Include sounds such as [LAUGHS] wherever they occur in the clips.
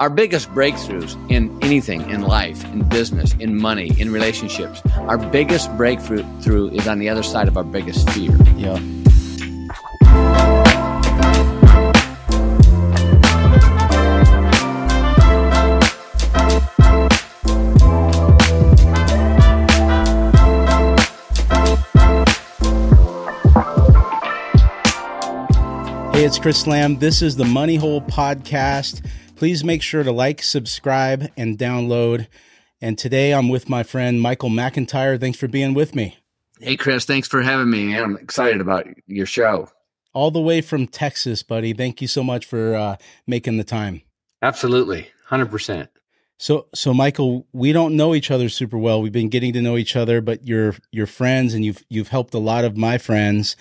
Our biggest breakthroughs in anything in life, in business, in money, in relationships, our biggest breakthrough through is on the other side of our biggest fear. Yeah. Hey, it's Chris Lamb. This is the Money Whole Podcast. Please make sure to like, subscribe, and download. And today I'm with my friend Michael McIntyre. Thanks for being with me. Hey, Chris, thanks for having me. I'm excited about your show. All the way from Texas, buddy. Thank you so much for uh, making the time. Absolutely. 100%. So, so Michael, we don't know each other super well. We've been getting to know each other, but you're you're friends, and you've you've helped a lot of my friends.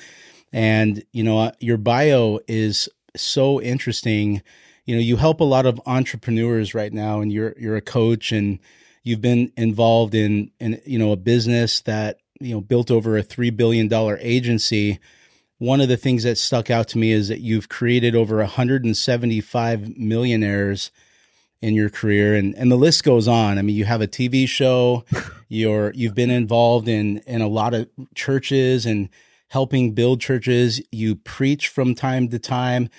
And you know, uh, your bio is so interesting you know you help a lot of entrepreneurs right now and you're you're a coach and you've been involved in in you know a business that you know built over a 3 billion dollar agency. One of the things that stuck out to me is that you've created over 175 millionaires in your career and and the list goes on. I mean you have a tv show [LAUGHS] you're you've been involved in in a lot of churches and helping build churches. You preach from time to time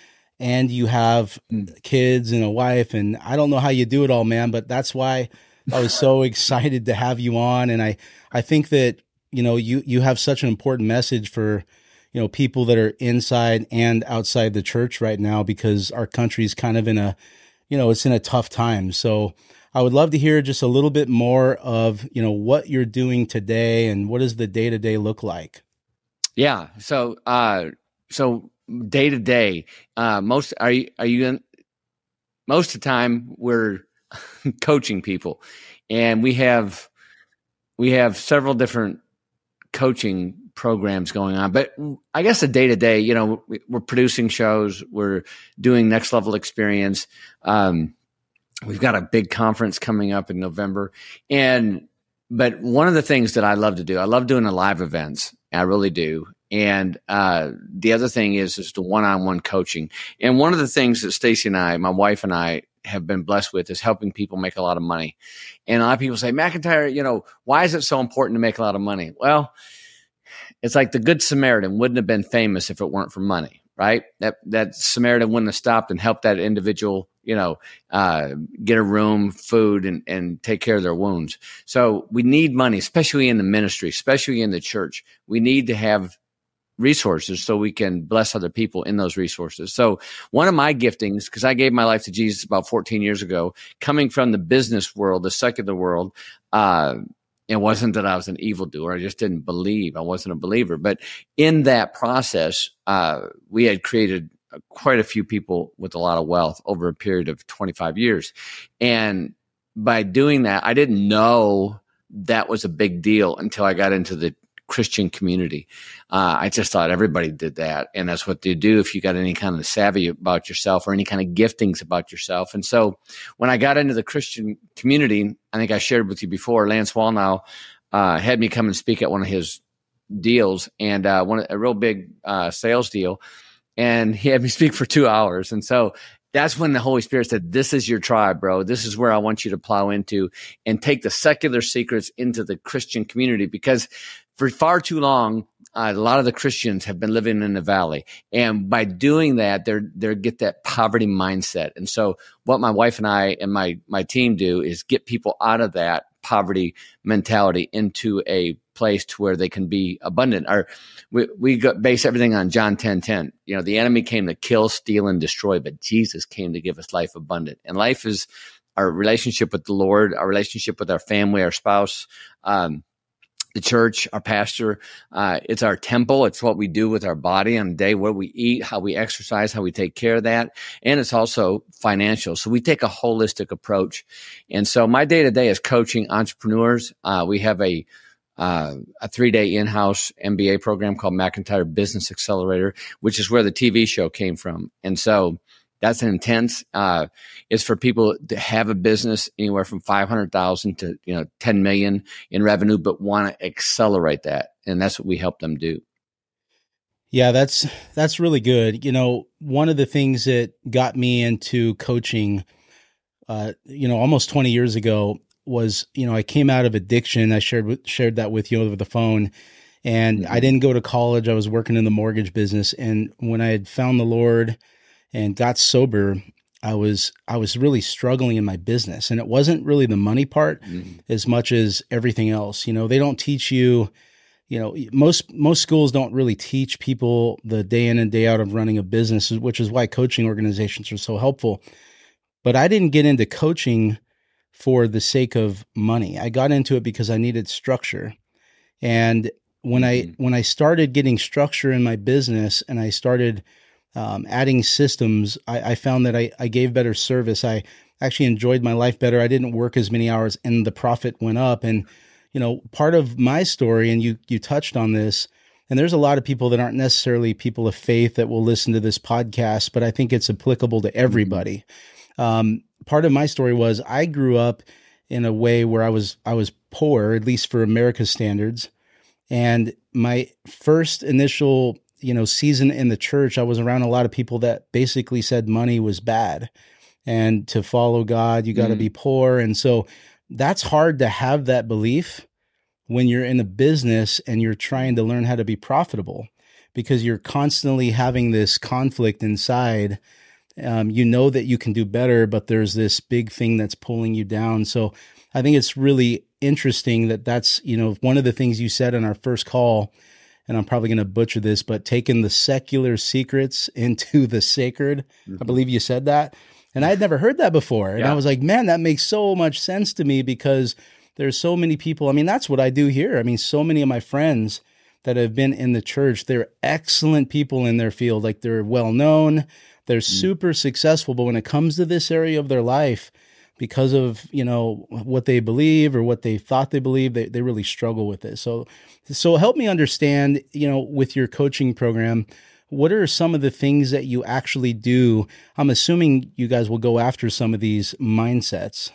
and you have kids and a wife and I don't know how you do it all man but that's why I was so [LAUGHS] excited to have you on. And I I think that you know you you have such an important message for you know people that are inside and outside the church right now because our country's kind of in a you know it's in a tough time. So I would love to hear just a little bit more of you know what you're doing today and what does the day to day look like? Yeah. So uh so day to day. Uh, most are you are you in, most of the time we're [LAUGHS] coaching people, and we have we have several different coaching programs going on. But I guess the day to day, you know, we're producing shows, we're doing next level experience. Um, we've got a big conference coming up in November, and but one of the things that I love to do, I love doing the live events. I really do. And uh, the other thing is is the one-on-one coaching. And one of the things that Stacy and I, my wife and I, have been blessed with is helping people make a lot of money. And a lot of people say, McIntyre, you know, why is it so important to make a lot of money? Well, it's like the Good Samaritan wouldn't have been famous if it weren't for money, right? That that Samaritan wouldn't have stopped and helped that individual, you know, uh, get a room, food, and and take care of their wounds. So we need money, especially in the ministry, especially in the church. We need to have resources so we can bless other people in those resources. So one of my giftings, because I gave my life to Jesus about 14 years ago, coming from the business world, the secular world, uh, it wasn't that I was an evildoer. I just didn't believe. I wasn't a believer. But in that process, uh, we had created quite a few people with a lot of wealth over a period of 25 years. And by doing that, I didn't know that was a big deal until I got into the Christian community. Uh, I just thought everybody did that. And that's what they do if you got any kind of savvy about yourself or any kind of giftings about yourself. And so when I got into the Christian community, I think I shared with you before, Lance Wallnau uh, had me come and speak at one of his deals and uh, one a real big uh, sales deal. And he had me speak for two hours. And so that's when the Holy Spirit said, This is your tribe, bro. This is where I want you to plow into and take the secular secrets into the Christian community because for far too long, uh, a lot of the Christians have been living in the valley, and by doing that, they're they get that poverty mindset. And so, what my wife and I and my my team do is get people out of that poverty mentality into a place to where they can be abundant. Or we we base everything on John ten ten. You know, the enemy came to kill, steal, and destroy, but Jesus came to give us life abundant. And life is our relationship with the Lord, our relationship with our family, our spouse. Um, the church, our pastor. Uh, it's our temple. It's what we do with our body on the day, what we eat, how we exercise, how we take care of that. And it's also financial. So we take a holistic approach. And so my day to day is coaching entrepreneurs. Uh, we have a, uh, a three day in house MBA program called McIntyre Business Accelerator, which is where the TV show came from. And so, that's an intense. Uh, is for people to have a business anywhere from five hundred thousand to you know ten million in revenue, but want to accelerate that, and that's what we help them do. Yeah, that's that's really good. You know, one of the things that got me into coaching uh, you know, almost 20 years ago was, you know, I came out of addiction. I shared shared that with you over the phone, and mm-hmm. I didn't go to college. I was working in the mortgage business, and when I had found the Lord and got sober, I was I was really struggling in my business, and it wasn't really the money part mm-hmm. as much as everything else. You know, they don't teach you. You know, most most schools don't really teach people the day in and day out of running a business, which is why coaching organizations are so helpful. But I didn't get into coaching for the sake of money. I got into it because I needed structure. And when mm-hmm. I when I started getting structure in my business and I started um, adding systems, I, I, found that I, I gave better service. I actually enjoyed my life better. I didn't work as many hours, and the profit went up. And you know, part of my story, and you you touched on this, and there's a lot of people that aren't necessarily people of faith that will listen to this podcast, but I think it's applicable to everybody. Um, part of my story was I grew up in a way where I was I was poor, at least for America's standards. And my first initial, you know, season in the church, I was around a lot of people that basically said money was bad. And to follow God, you got to mm. be poor. And so that's hard to have that belief when you're in a business and you're trying to learn how to be profitable because you're constantly having this conflict inside um, you know that you can do better, but there's this big thing that's pulling you down. So I think it's really interesting that that's, you know, one of the things you said in our first call, and I'm probably going to butcher this, but taking the secular secrets into the sacred. Mm-hmm. I believe you said that. And I had never heard that before. And yeah. I was like, man, that makes so much sense to me because there's so many people. I mean, that's what I do here. I mean, so many of my friends that have been in the church, they're excellent people in their field. Like they're well known, they're mm. super successful, but when it comes to this area of their life, because of you know what they believe or what they thought they believe, they, they really struggle with it. So, so help me understand, you know, with your coaching program, what are some of the things that you actually do? I'm assuming you guys will go after some of these mindsets.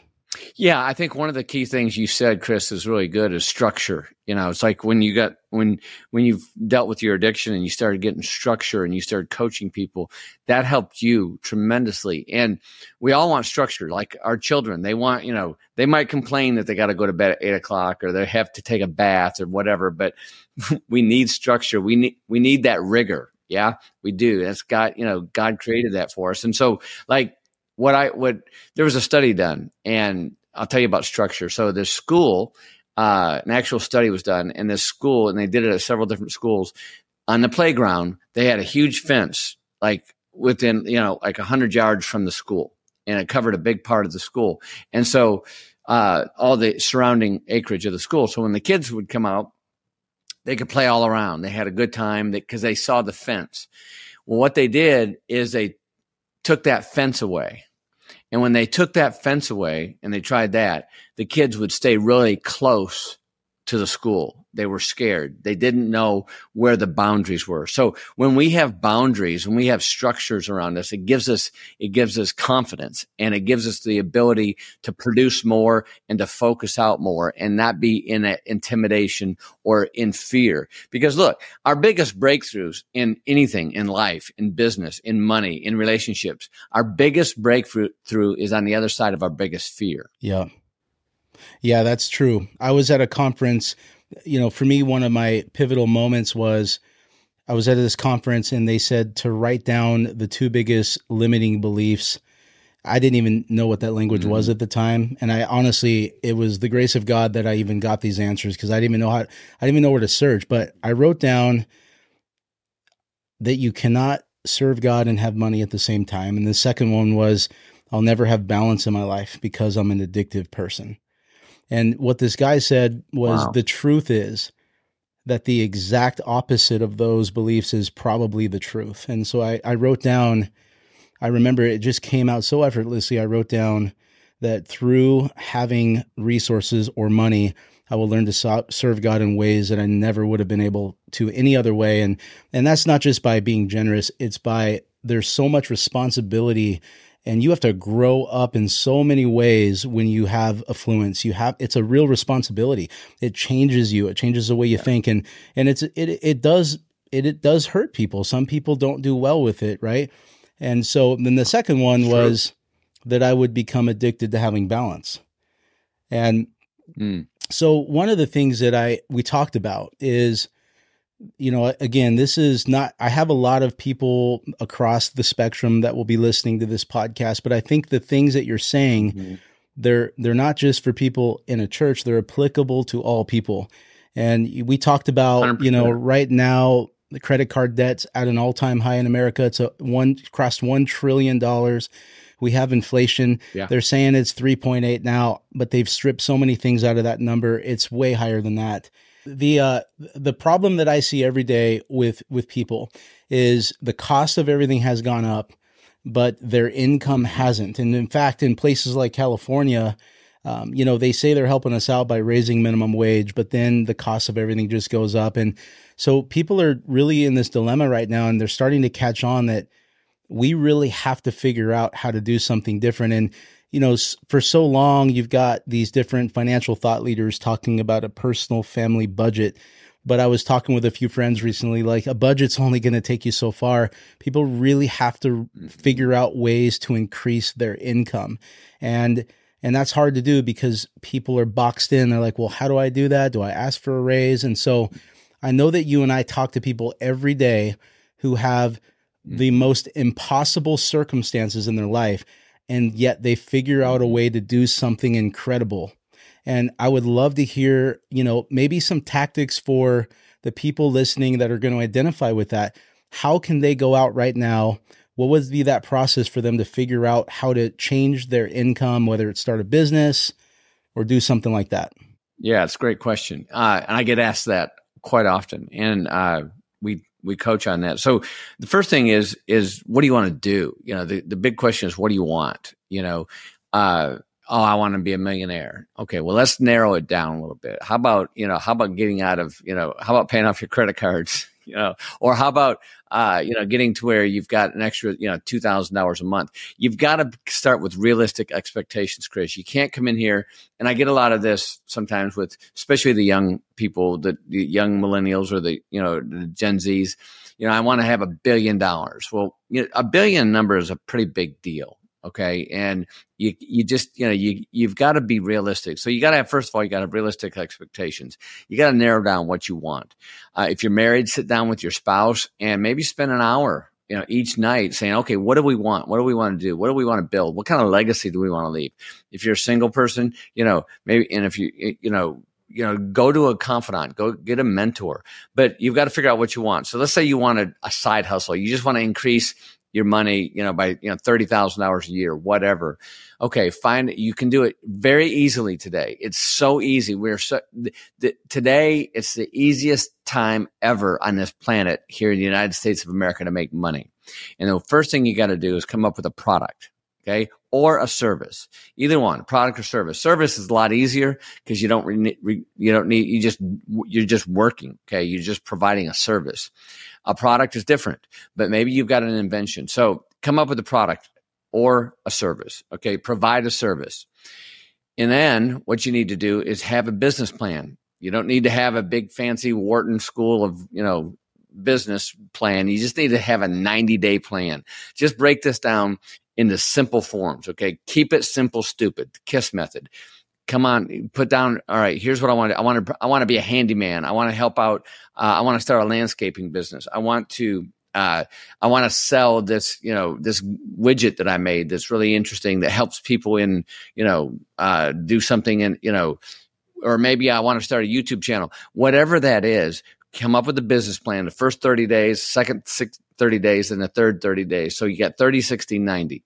Yeah, I think one of the key things you said, Chris, is really good is structure. You know, it's like when you got when when you've dealt with your addiction and you started getting structure and you started coaching people, that helped you tremendously. And we all want structure. Like our children, they want, you know, they might complain that they got to go to bed at eight o'clock or they have to take a bath or whatever, but [LAUGHS] we need structure. We need we need that rigor. Yeah, we do. That's God, you know, God created that for us. And so like what I what there was a study done, and I'll tell you about structure. So this school, uh, an actual study was done in this school, and they did it at several different schools. On the playground, they had a huge fence, like within you know like hundred yards from the school, and it covered a big part of the school. And so uh, all the surrounding acreage of the school. So when the kids would come out, they could play all around. They had a good time because they saw the fence. Well, what they did is they took that fence away. And when they took that fence away and they tried that, the kids would stay really close to the school. They were scared. They didn't know where the boundaries were. So when we have boundaries, when we have structures around us, it gives us, it gives us confidence and it gives us the ability to produce more and to focus out more and not be in intimidation or in fear. Because look, our biggest breakthroughs in anything in life, in business, in money, in relationships, our biggest breakthrough through is on the other side of our biggest fear. Yeah. Yeah, that's true. I was at a conference you know, for me, one of my pivotal moments was I was at this conference and they said to write down the two biggest limiting beliefs. I didn't even know what that language mm-hmm. was at the time, and I honestly, it was the grace of God that I even got these answers because I didn't even know how I didn't even know where to search. But I wrote down that you cannot serve God and have money at the same time, and the second one was I'll never have balance in my life because I'm an addictive person. And what this guy said was wow. the truth is that the exact opposite of those beliefs is probably the truth. And so I, I wrote down, I remember it just came out so effortlessly. I wrote down that through having resources or money, I will learn to so- serve God in ways that I never would have been able to any other way. And and that's not just by being generous; it's by there's so much responsibility and you have to grow up in so many ways when you have affluence you have it's a real responsibility it changes you it changes the way you yeah. think and and it's it it does it, it does hurt people some people don't do well with it right and so then the second one True. was that I would become addicted to having balance. And mm. so one of the things that I we talked about is you know again this is not I have a lot of people across the spectrum that will be listening to this podcast but I think the things that you're saying mm-hmm. they're they're not just for people in a church they're applicable to all people. And we talked about 100%. you know right now the credit card debt's at an all-time high in America. It's a one crossed 1 trillion dollars. We have inflation. Yeah. They're saying it's 3.8 now, but they've stripped so many things out of that number. It's way higher than that. The uh, the problem that I see every day with with people is the cost of everything has gone up, but their income hasn't. And in fact, in places like California, um, you know, they say they're helping us out by raising minimum wage, but then the cost of everything just goes up. And so people are really in this dilemma right now, and they're starting to catch on that we really have to figure out how to do something different. And, you know, for so long, you've got these different financial thought leaders talking about a personal family budget. But I was talking with a few friends recently, like a budget's only going to take you so far. People really have to figure out ways to increase their income. And, and that's hard to do because people are boxed in. They're like, well, how do I do that? Do I ask for a raise? And so I know that you and I talk to people every day who have mm. the most impossible circumstances in their life, and yet they figure out a way to do something incredible. And I would love to hear, you know, maybe some tactics for the people listening that are going to identify with that. How can they go out right now? What would be that process for them to figure out how to change their income, whether it's start a business or do something like that? Yeah, it's a great question. Uh, and I get asked that quite often. And uh, we we coach on that. So the first thing is is what do you want to do? You know, the, the big question is what do you want? You know, uh, oh, I want to be a millionaire. Okay, well let's narrow it down a little bit. How about you know, how about getting out of you know, how about paying off your credit cards? You know, or how about uh, you know, getting to where you've got an extra, you know, two thousand dollars a month. You've got to start with realistic expectations, Chris. You can't come in here, and I get a lot of this sometimes with, especially the young people, the, the young millennials or the you know the Gen Zs. You know, I want to have a billion dollars. Well, you know, a billion number is a pretty big deal okay? And you you just you know you you've got to be realistic. So you got to have first of all you got to have realistic expectations. You got to narrow down what you want. Uh, if you're married sit down with your spouse and maybe spend an hour you know each night saying okay what do we want? What do we want to do? What do we want to build? What kind of legacy do we want to leave? If you're a single person you know maybe and if you you know you know go to a confidant go get a mentor but you've got to figure out what you want. So let's say you want a, a side hustle. You just want to increase your money, you know, by, you know, $30,000 a year, whatever. Okay. Find you can do it very easily today. It's so easy. We're so today it's the easiest time ever on this planet here in the United States of America to make money. And the first thing you got to do is come up with a product. Okay. Or a service, either one, product or service. Service is a lot easier because you don't re, re, you don't need you just you're just working. Okay, you're just providing a service. A product is different, but maybe you've got an invention. So come up with a product or a service. Okay. Provide a service. And then what you need to do is have a business plan. You don't need to have a big fancy Wharton school of, you know, business plan. You just need to have a 90 day plan. Just break this down into simple forms. Okay. Keep it simple, stupid. the KISS method come on, put down. All right, here's what I want. To, I want to. I want to be a handyman. I want to help out. Uh, I want to start a landscaping business. I want to. Uh, I want to sell this, you know, this widget that I made that's really interesting that helps people in, you know, uh, do something in, you know, or maybe I want to start a YouTube channel. Whatever that is, come up with a business plan. The first 30 days, second six, 30 days, and the third 30 days. So you get 30, 60, 90.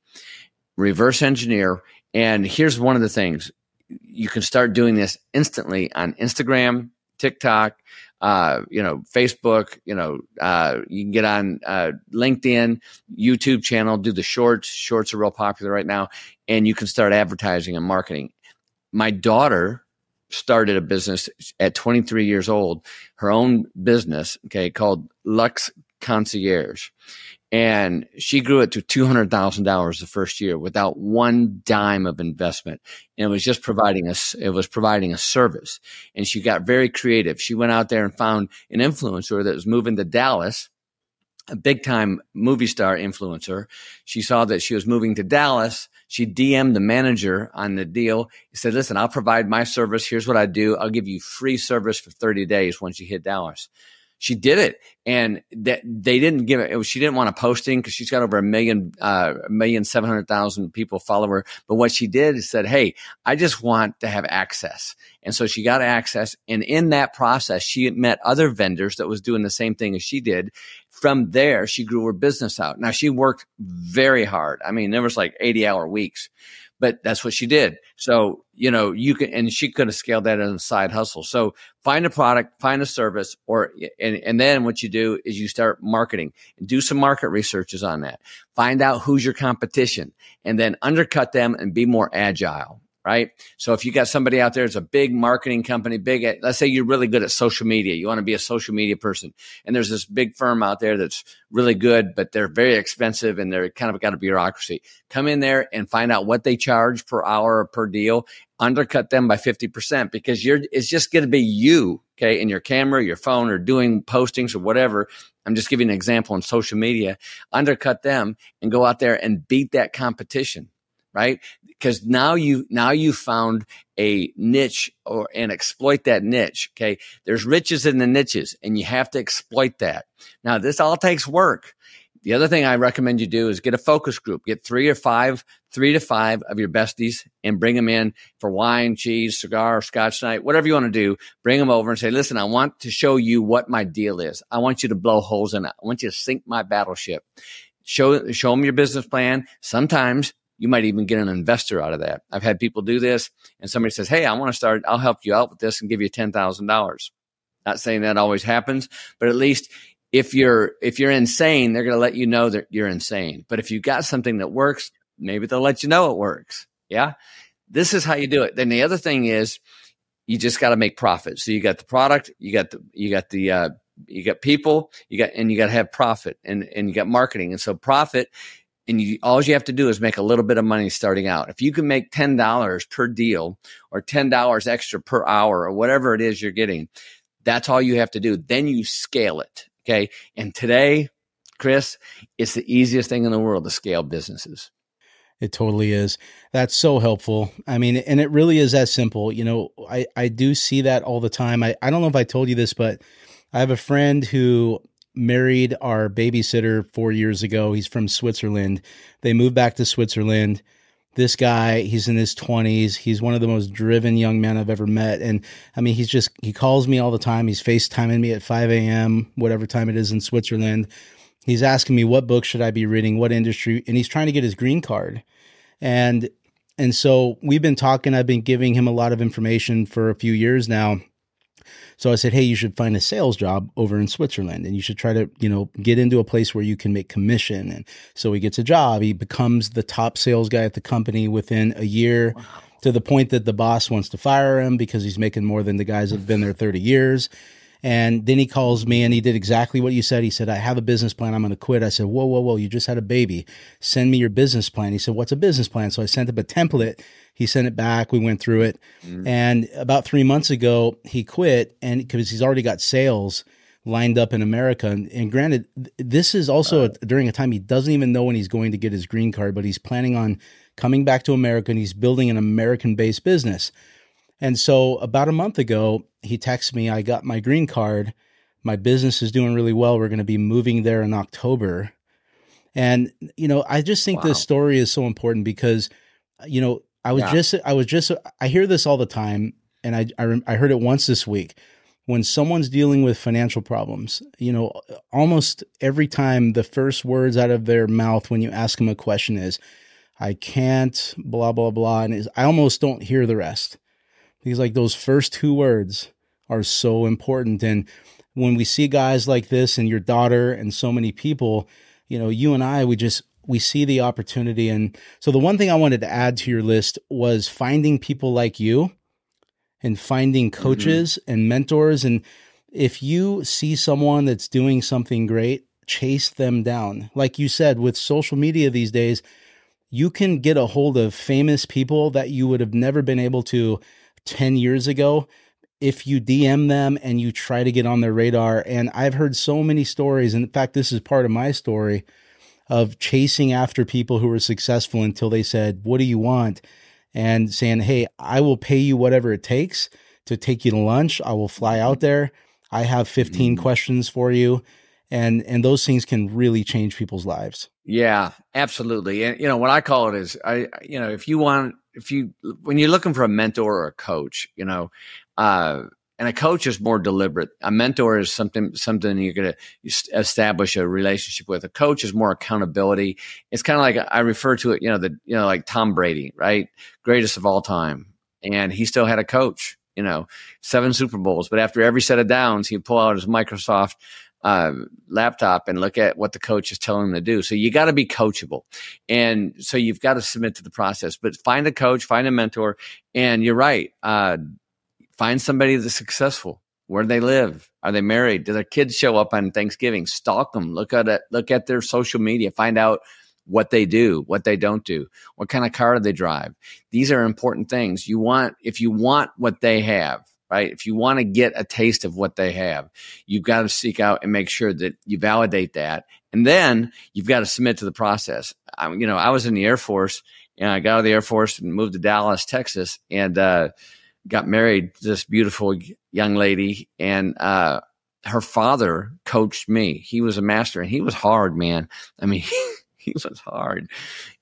Reverse engineer. And here's one of the things you can start doing this instantly on Instagram, TikTok, uh, you know, Facebook, you know, uh, you can get on uh, LinkedIn, YouTube channel, do the shorts. Shorts are real popular right now, and you can start advertising and marketing. My daughter started a business at 23 years old, her own business, okay, called Lux Concierge and she grew it to $200,000 the first year without one dime of investment. And it was just providing us, it was providing a service. And she got very creative. She went out there and found an influencer that was moving to Dallas a big time movie star influencer. She saw that she was moving to Dallas. She DM'd the manager on the deal. He said, listen, I'll provide my service. Here's what I do. I'll give you free service for 30 days once you hit Dallas she did it. And that they didn't give it, it was, she didn't want a posting because she's got over a million uh million seven hundred thousand people follow her. But what she did is said hey i just want to have access. And so she got access. And in that process she met other vendors that was doing the same thing as she did. From there she grew her business out. Now she worked very hard. I mean there was like 80 hour weeks but that's what she did. So, you know, you can, and she could have scaled that as a side hustle. So find a product, find a service, or, and, and then what you do is you start marketing and do some market researches on that. Find out who's your competition and then undercut them and be more agile right? So if you got somebody out there that's a big marketing company, big let's say you're really good at social media, you want to be a social media person, and there's this big firm out there that's really good, but they're very expensive and they're kind of got a bureaucracy. Come in there and find out what they charge per hour or per deal, undercut them by 50% because you're it's just going to be you, okay, in your camera, your phone or doing postings or whatever. I'm just giving an example on social media, undercut them and go out there and beat that competition right? Because now you now you found a niche or and exploit that niche. Okay. There's riches in the niches and you have to exploit that. Now this all takes work. The other thing I recommend you do is get a focus group. Get three or five, three to five of your besties and bring them in for wine, cheese, cigar, scotch night, whatever you want to do. Bring them over and say, listen, I want to show you what my deal is. I want you to blow holes in it. I want you to sink my battleship. Show, show them your business plan. Sometimes you might even get an investor out of that. I've had people do this and somebody says, Hey, I want to start, I'll help you out with this and give you $10,000. Not saying that always happens, but at least if you're, if you're insane, they're going to let you know that you're insane. But if you got something that works, maybe they'll let you know it works. Yeah. This is how you do it. Then the other thing is you just got to make profit. So you got the product, you got the, you got the, uh, you got people, you got, and you got to have profit and, and you got marketing. And so profit and you all you have to do is make a little bit of money starting out. If you can make ten dollars per deal or ten dollars extra per hour or whatever it is you're getting, that's all you have to do. Then you scale it. Okay. And today, Chris, it's the easiest thing in the world to scale businesses. It totally is. That's so helpful. I mean, and it really is that simple. You know, I, I do see that all the time. I, I don't know if I told you this, but I have a friend who married our babysitter four years ago. He's from Switzerland. They moved back to Switzerland. This guy, he's in his 20s. He's one of the most driven young men I've ever met. And I mean, he's just, he calls me all the time. He's FaceTiming me at 5 a.m., whatever time it is in Switzerland. He's asking me what book should I be reading, what industry, and he's trying to get his green card. And and so we've been talking. I've been giving him a lot of information for a few years now so I said, Hey, you should find a sales job over in Switzerland and you should try to, you know, get into a place where you can make commission. And so he gets a job. He becomes the top sales guy at the company within a year. Wow. To the point that the boss wants to fire him because he's making more than the guys that have been there 30 years. And then he calls me and he did exactly what you said. He said, I have a business plan. I'm going to quit. I said, Whoa, whoa, whoa. You just had a baby. Send me your business plan. He said, What's a business plan? So I sent him a template he sent it back. We went through it. Mm. And about three months ago, he quit and because he's already got sales lined up in America. And, and granted, this is also uh, during a time he doesn't even know when he's going to get his green card, but he's planning on coming back to America and he's building an American based business. And so about a month ago, he texted me, I got my green card. My business is doing really well. We're going to be moving there in October. And, you know, I just think wow. this story is so important because, you know, I was yeah. just, I was just, I hear this all the time, and I, I, I heard it once this week. When someone's dealing with financial problems, you know, almost every time the first words out of their mouth when you ask them a question is, "I can't," blah blah blah, and I almost don't hear the rest because like those first two words are so important. And when we see guys like this and your daughter and so many people, you know, you and I, we just we see the opportunity. And so the one thing I wanted to add to your list was finding people like you and finding mm-hmm. coaches mm-hmm. and mentors. And if you see someone that's doing something great, chase them down. Like you said, with social media these days, you can get a hold of famous people that you would have never been able to 10 years ago if you DM them and you try to get on their radar. And I've heard so many stories. And in fact, this is part of my story of chasing after people who were successful until they said, What do you want? And saying, Hey, I will pay you whatever it takes to take you to lunch. I will fly out there. I have 15 mm-hmm. questions for you. And and those things can really change people's lives. Yeah, absolutely. And you know what I call it is I you know if you want if you when you're looking for a mentor or a coach, you know, uh, and a coach is more deliberate. A mentor is something something you're going to establish a relationship with. A coach is more accountability. It's kind of like I refer to it, you know, the you know like Tom Brady, right, greatest of all time, and he still had a coach. You know, seven Super Bowls, but after every set of downs, he'd pull out his Microsoft uh, laptop and look at what the coach is telling them to do. So you got to be coachable. And so you've got to submit to the process, but find a coach, find a mentor. And you're right. Uh, find somebody that's successful. Where do they live? Are they married? Do their kids show up on Thanksgiving? Stalk them. Look at it. Look at their social media. Find out what they do, what they don't do, what kind of car do they drive. These are important things. You want, if you want what they have, right? If you want to get a taste of what they have, you've got to seek out and make sure that you validate that. And then you've got to submit to the process. I, you know, I was in the Air Force and I got out of the Air Force and moved to Dallas, Texas, and uh, got married to this beautiful young lady. And uh, her father coached me. He was a master and he was hard, man. I mean, [LAUGHS] [LAUGHS] he was hard.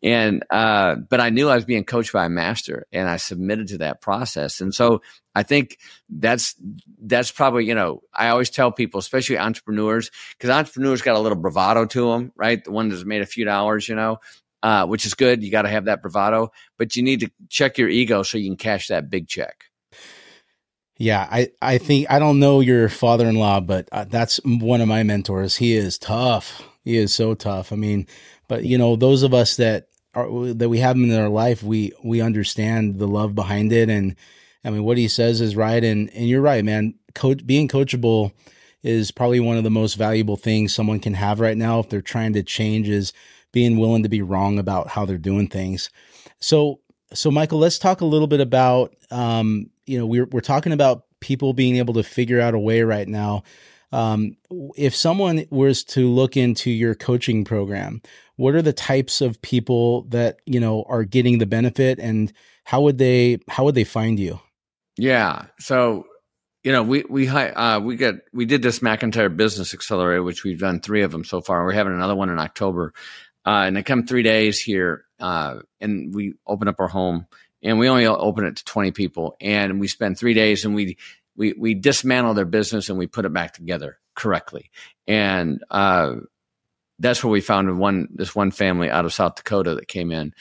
And, uh, but I knew I was being coached by a master and I submitted to that process. And so I think that's, that's probably, you know, I always tell people, especially entrepreneurs, because entrepreneurs got a little bravado to them, right? The one that's made a few dollars, you know, uh, which is good. You got to have that bravado, but you need to check your ego so you can cash that big check. Yeah, I, I think I don't know your father in law, but uh, that's one of my mentors. He is tough. He is so tough. I mean, but you know, those of us that are that we have him in our life, we we understand the love behind it, and I mean, what he says is right, and and you're right, man. Coach, being coachable is probably one of the most valuable things someone can have right now if they're trying to change. Is being willing to be wrong about how they're doing things. So, so Michael, let's talk a little bit about, um, you know, we're we're talking about people being able to figure out a way right now. Um, if someone was to look into your coaching program, what are the types of people that you know are getting the benefit and how would they how would they find you? Yeah. So you know we we uh, we got we did this mcintyre business accelerator which we've done three of them so far. We're having another one in october. Uh, and they come three days here uh, and we open up our home and we only open it to 20 people. And we spend three days and we we we dismantle their business and we put it back together correctly. And uh, that's where we found one this one family out of South Dakota that came in,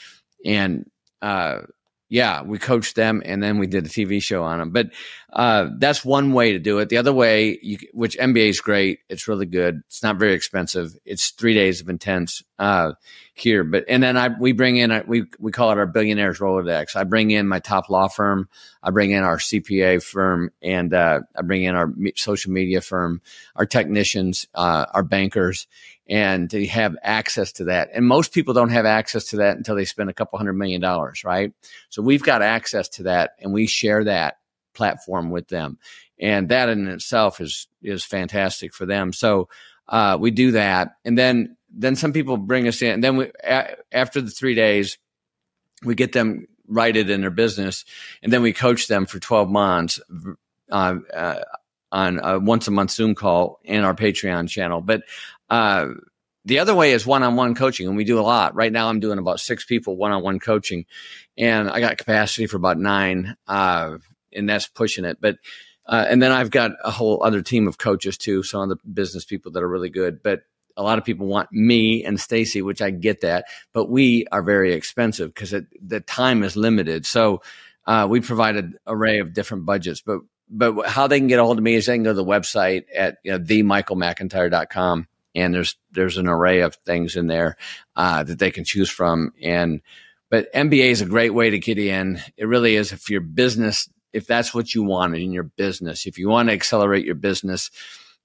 and uh, yeah, we coached them, and then we did a TV show on them. But uh, that's one way to do it. The other way, you, which MBA is great, it's really good. It's not very expensive. It's three days of intense uh, here, but and then I we bring in we we call it our billionaires Rolodex. I bring in my top law firm, I bring in our CPA firm, and uh, I bring in our social media firm, our technicians, uh, our bankers, and to have access to that. And most people don't have access to that until they spend a couple hundred million dollars, right? So we've got access to that and we share that platform with them. And that in itself is is fantastic for them. So uh, we do that. And then then some people bring us in. And then we a- after the 3 days we get them righted in their business and then we coach them for 12 months uh, uh, on a once a month Zoom call in our Patreon channel. But uh, the other way is one on one coaching, and we do a lot. Right now, I'm doing about six people one on one coaching, and I got capacity for about nine, uh, and that's pushing it. But uh, and then I've got a whole other team of coaches too, some of the business people that are really good. But a lot of people want me and Stacy, which I get that, but we are very expensive because the time is limited. So uh, we provide an array of different budgets, but but how they can get a hold of me is they can go to the website at you know, themichaelmcintyre.com and there's there's an array of things in there uh, that they can choose from. And but MBA is a great way to get in. It really is if your business, if that's what you want in your business, if you want to accelerate your business.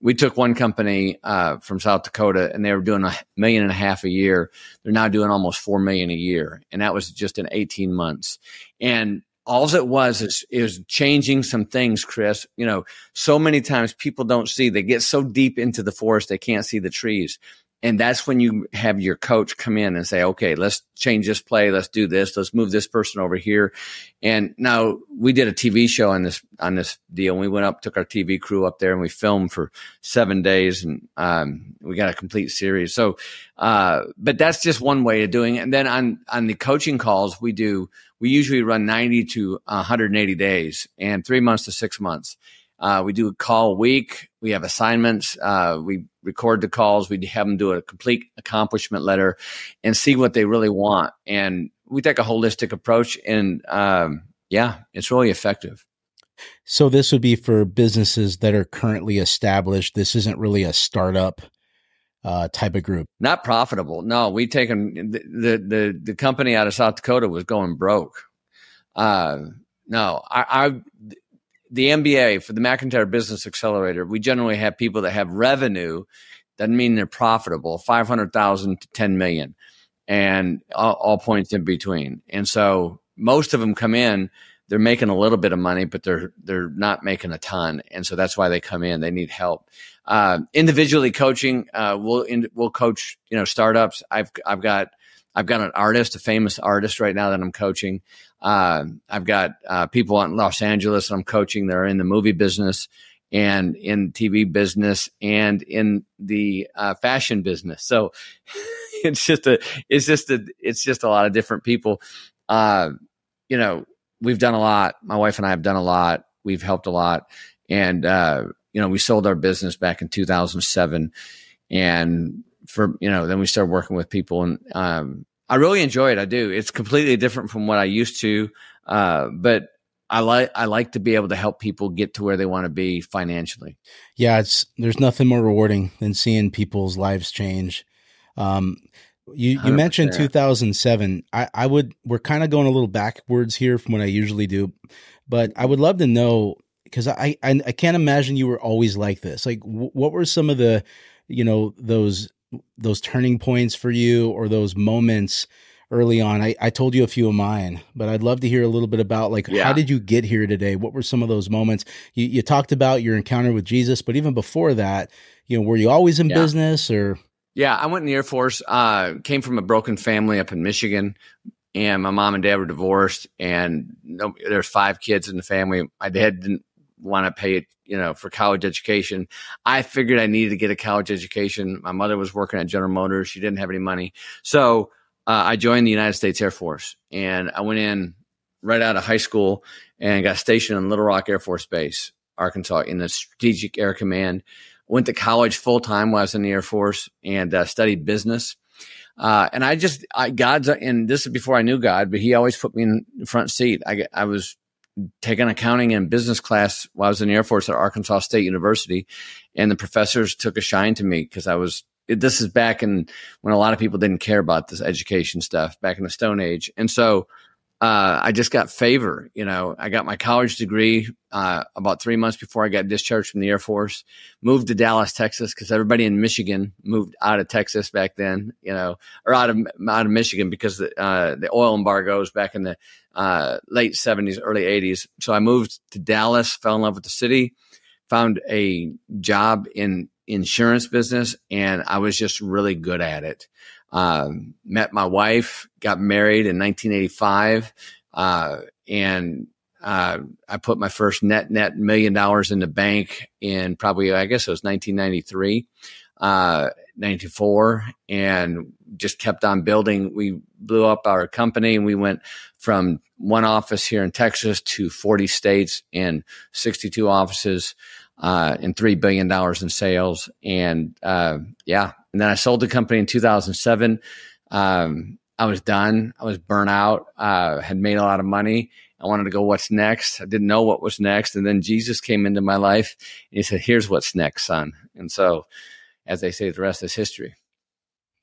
We took one company uh, from South Dakota, and they were doing a million and a half a year. They're now doing almost four million a year, and that was just in eighteen months. And all it was is is changing some things, Chris. You know, so many times people don't see. They get so deep into the forest they can't see the trees. And that's when you have your coach come in and say, okay, let's change this play. Let's do this. Let's move this person over here. And now we did a TV show on this, on this deal. We went up, took our TV crew up there and we filmed for seven days and, um, we got a complete series. So, uh, but that's just one way of doing it. And then on, on the coaching calls, we do, we usually run 90 to 180 days and three months to six months. Uh, we do a call week. We have assignments. Uh, we record the calls. We have them do a complete accomplishment letter and see what they really want. And we take a holistic approach. And um, yeah, it's really effective. So this would be for businesses that are currently established. This isn't really a startup uh, type of group. Not profitable. No, we taken the, the the the company out of South Dakota was going broke. Uh, no, I, I the MBA for the McIntyre Business Accelerator, we generally have people that have revenue. Doesn't mean they're profitable. Five hundred thousand to ten million, and all, all, points in between. And so most of them come in. They're making a little bit of money, but they're they're not making a ton, and so that's why they come in. They need help. Uh, individually coaching, uh, we'll in, we'll coach you know startups. I've I've got I've got an artist, a famous artist right now that I'm coaching. Uh, I've got uh, people in Los Angeles I'm coaching that are in the movie business and in TV business and in the uh, fashion business. So [LAUGHS] it's just a, it's just a, it's just a lot of different people. Uh, you know, we've done a lot. My wife and I have done a lot. We've helped a lot, and uh, you know, we sold our business back in 2007, and for you know then we started working with people and um, i really enjoy it. I do. It's completely different from what i used to uh, but i like i like to be able to help people get to where they want to be financially. Yeah it's there's nothing more rewarding than seeing people's lives change. Um, you, you mentioned 2007 I, I would we're kind of going a little backwards here from what i usually do but i would love to know because I, I, I can't imagine you were always like this. Like w- what were some of the you know those those turning points for you or those moments early on? I, I told you a few of mine, but I'd love to hear a little bit about like yeah. how did you get here today? What were some of those moments? You, you talked about your encounter with Jesus, but even before that, you know, were you always in yeah. business or? Yeah, I went in the Air Force. Uh, came from a broken family up in Michigan, and my mom and dad were divorced, and no, there's five kids in the family. My dad didn't want to pay, it, you know, for college education. I figured I needed to get a college education. My mother was working at General Motors. She didn't have any money. So uh, I joined the United States Air Force and I went in right out of high school and got stationed in Little Rock Air Force Base, Arkansas, in the Strategic Air Command. Went to college full time while I was in the Air Force and uh, studied business. Uh, and I just, I, God's, and this is before I knew God, but He always put me in the front seat. I, I was taken accounting and business class while I was in the Air Force at Arkansas State University, and the professors took a shine to me because I was. This is back in when a lot of people didn't care about this education stuff back in the Stone Age, and so uh, I just got favor. You know, I got my college degree uh, about three months before I got discharged from the Air Force. Moved to Dallas, Texas, because everybody in Michigan moved out of Texas back then. You know, or out of out of Michigan because the uh, the oil embargoes back in the uh, late 70s, early 80s. So I moved to Dallas, fell in love with the city, found a job in insurance business, and I was just really good at it. Um, met my wife, got married in 1985, uh, and uh, I put my first net net million dollars in the bank in probably I guess it was 1993, uh, 94, and just kept on building. We blew up our company, and we went from one office here in Texas to 40 states and 62 offices uh, and $3 billion in sales. And uh, yeah, and then I sold the company in 2007. Um, I was done. I was burnt out, uh, had made a lot of money. I wanted to go, what's next? I didn't know what was next. And then Jesus came into my life and he said, here's what's next, son. And so, as they say, the rest is history.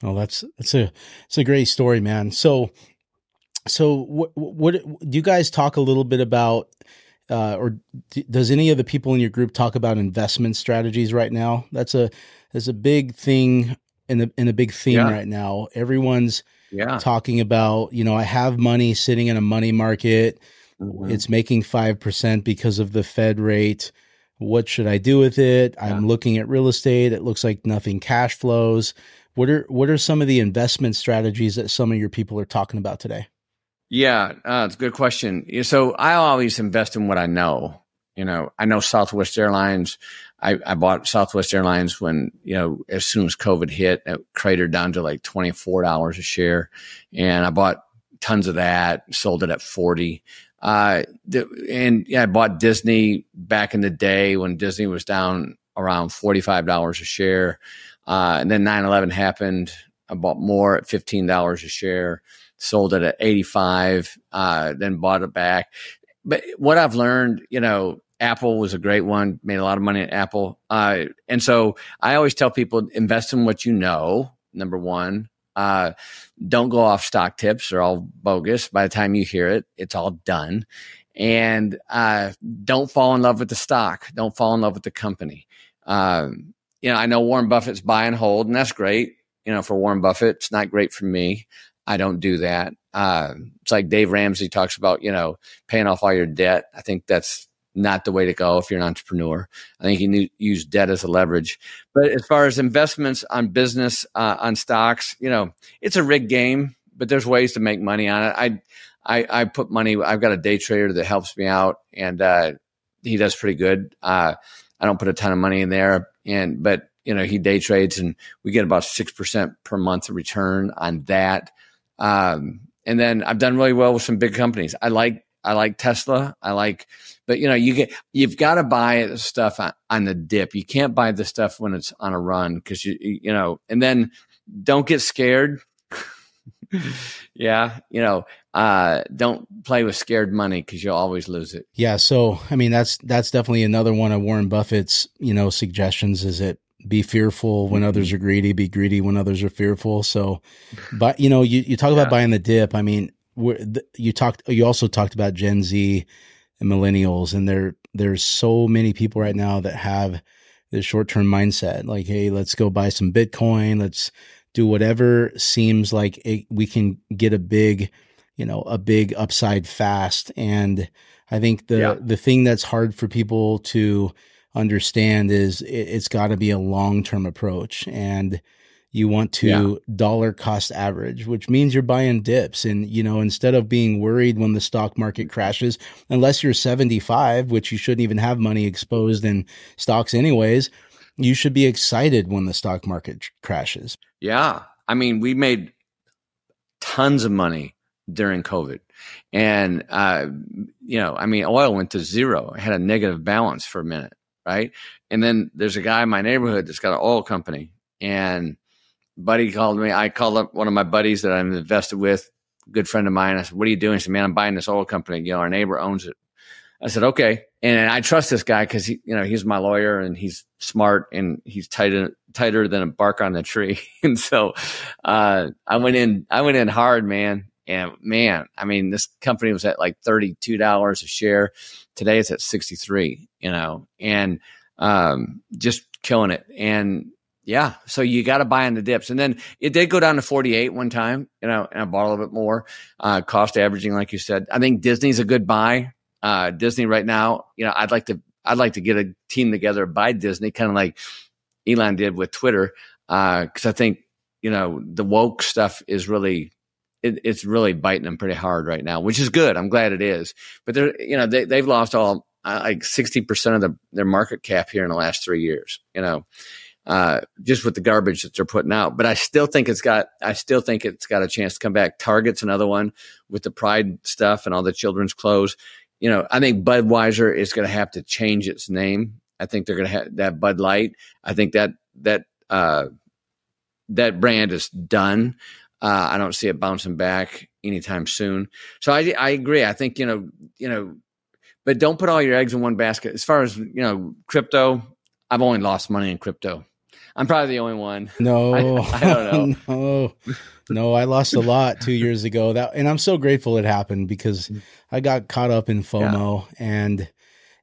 Oh, that's, that's a, it's a great story, man. So, so what, what do you guys talk a little bit about uh, or d- does any of the people in your group talk about investment strategies right now that's a that's a big thing in the in a big theme yeah. right now everyone's yeah. talking about you know i have money sitting in a money market Mm-hmm. It's making 5% because of the Fed rate. What should I do with it? Yeah. I'm looking at real estate. It looks like nothing cash flows. What are what are some of the investment strategies that some of your people are talking about today? Yeah, uh, it's a good question. So I always invest in what I know. You know, I know Southwest Airlines. I, I bought Southwest Airlines when, you know, as soon as COVID hit, it cratered down to like $24 a share. And I bought tons of that, sold it at 40. Uh, and yeah, I bought Disney back in the day when Disney was down around $45 a share. Uh, and then 9 11 happened. I bought more at $15 a share, sold it at 85, uh, then bought it back. But what I've learned, you know, Apple was a great one, made a lot of money at Apple. Uh, and so I always tell people invest in what you know, number one. Uh, don't go off stock tips, they're all bogus. By the time you hear it, it's all done. And uh, don't fall in love with the stock, don't fall in love with the company. Um, you know, I know Warren Buffett's buy and hold, and that's great. You know, for Warren Buffett, it's not great for me. I don't do that. Uh, it's like Dave Ramsey talks about, you know, paying off all your debt. I think that's not the way to go if you're an entrepreneur. I think you need use debt as a leverage. But as far as investments on business, uh, on stocks, you know, it's a rigged game, but there's ways to make money on it. I, I, I put money. I've got a day trader that helps me out, and uh, he does pretty good. Uh, I don't put a ton of money in there, and but you know he day trades, and we get about six percent per month return on that. Um, and then I've done really well with some big companies. I like I like Tesla. I like, but you know, you get you've got to buy stuff on, on, the dip. You can't buy the stuff when it's on a run because you you know, and then don't get scared. [LAUGHS] yeah, you know, uh, don't play with scared money because you'll always lose it. Yeah, so I mean, that's that's definitely another one of Warren Buffett's you know suggestions. Is it be fearful when mm-hmm. others are greedy, be greedy when others are fearful. So, but you know, you, you talk yeah. about buying the dip. I mean, you talked you also talked about Gen Z and millennials and there there's so many people right now that have this short-term mindset like hey let's go buy some bitcoin let's do whatever seems like it, we can get a big you know a big upside fast and i think the yeah. the thing that's hard for people to understand is it, it's got to be a long-term approach and you want to yeah. dollar cost average, which means you're buying dips. And, you know, instead of being worried when the stock market crashes, unless you're 75, which you shouldn't even have money exposed in stocks anyways, you should be excited when the stock market crashes. Yeah. I mean, we made tons of money during COVID. And, uh, you know, I mean, oil went to zero. I had a negative balance for a minute. Right. And then there's a guy in my neighborhood that's got an oil company and buddy called me. I called up one of my buddies that I'm invested with, good friend of mine. I said, "What are you doing?" He said, "Man, I'm buying this oil company. You know, our neighbor owns it." I said, "Okay." And I trust this guy because he, you know, he's my lawyer and he's smart and he's tighter tighter than a bark on the tree. [LAUGHS] and so, uh, I went in. I went in hard, man. And man, I mean, this company was at like thirty two dollars a share. Today it's at sixty three. You know, and um, just killing it. And yeah. So you got to buy in the dips. And then it did go down to 48 one time, you know, and I bought a little bit more. Uh, cost averaging, like you said. I think Disney's a good buy. Uh, Disney right now, you know, I'd like to, I'd like to get a team together by Disney, kind of like Elon did with Twitter. Uh, cause I think, you know, the woke stuff is really, it, it's really biting them pretty hard right now, which is good. I'm glad it is. But they're, you know, they, they've lost all, uh, like 60% of the, their market cap here in the last three years, you know, uh, just with the garbage that they're putting out. But I still think it's got, I still think it's got a chance to come back. Target's another one with the Pride stuff and all the children's clothes. You know, I think Budweiser is going to have to change its name. I think they're going to have that Bud Light. I think that that uh, that brand is done. Uh, I don't see it bouncing back anytime soon. So I I agree. I think you know you know, but don't put all your eggs in one basket. As far as you know, crypto. I've only lost money in crypto. I'm probably the only one. [LAUGHS] No, I, I don't know. [LAUGHS] no, no, I lost a lot two [LAUGHS] years ago. That, and I'm so grateful it happened because I got caught up in FOMO, yeah. and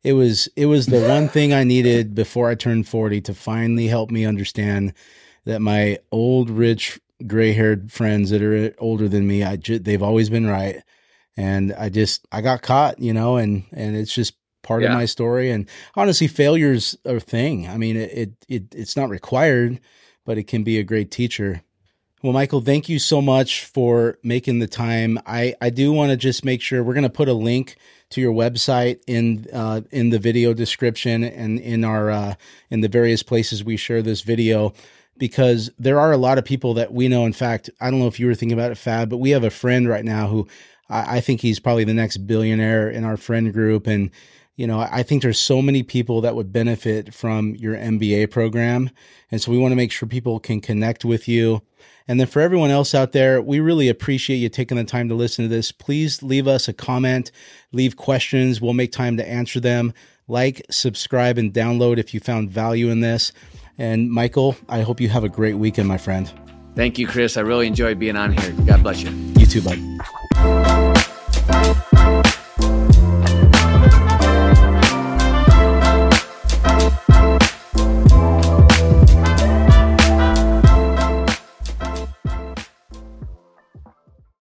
it was it was the one thing I needed before I turned 40 to finally help me understand that my old rich gray haired friends that are older than me, I they've always been right, and I just I got caught, you know, and and it's just part yeah. of my story. And honestly, failure's are a thing. I mean, it, it it it's not required, but it can be a great teacher. Well, Michael, thank you so much for making the time. I, I do want to just make sure we're going to put a link to your website in uh, in the video description and in our uh, in the various places we share this video because there are a lot of people that we know. In fact, I don't know if you were thinking about it, Fab, but we have a friend right now who I, I think he's probably the next billionaire in our friend group, and you know, I think there's so many people that would benefit from your MBA program. And so we want to make sure people can connect with you. And then for everyone else out there, we really appreciate you taking the time to listen to this. Please leave us a comment, leave questions. We'll make time to answer them. Like, subscribe, and download if you found value in this. And Michael, I hope you have a great weekend, my friend. Thank you, Chris. I really enjoyed being on here. God bless you. You too, bud.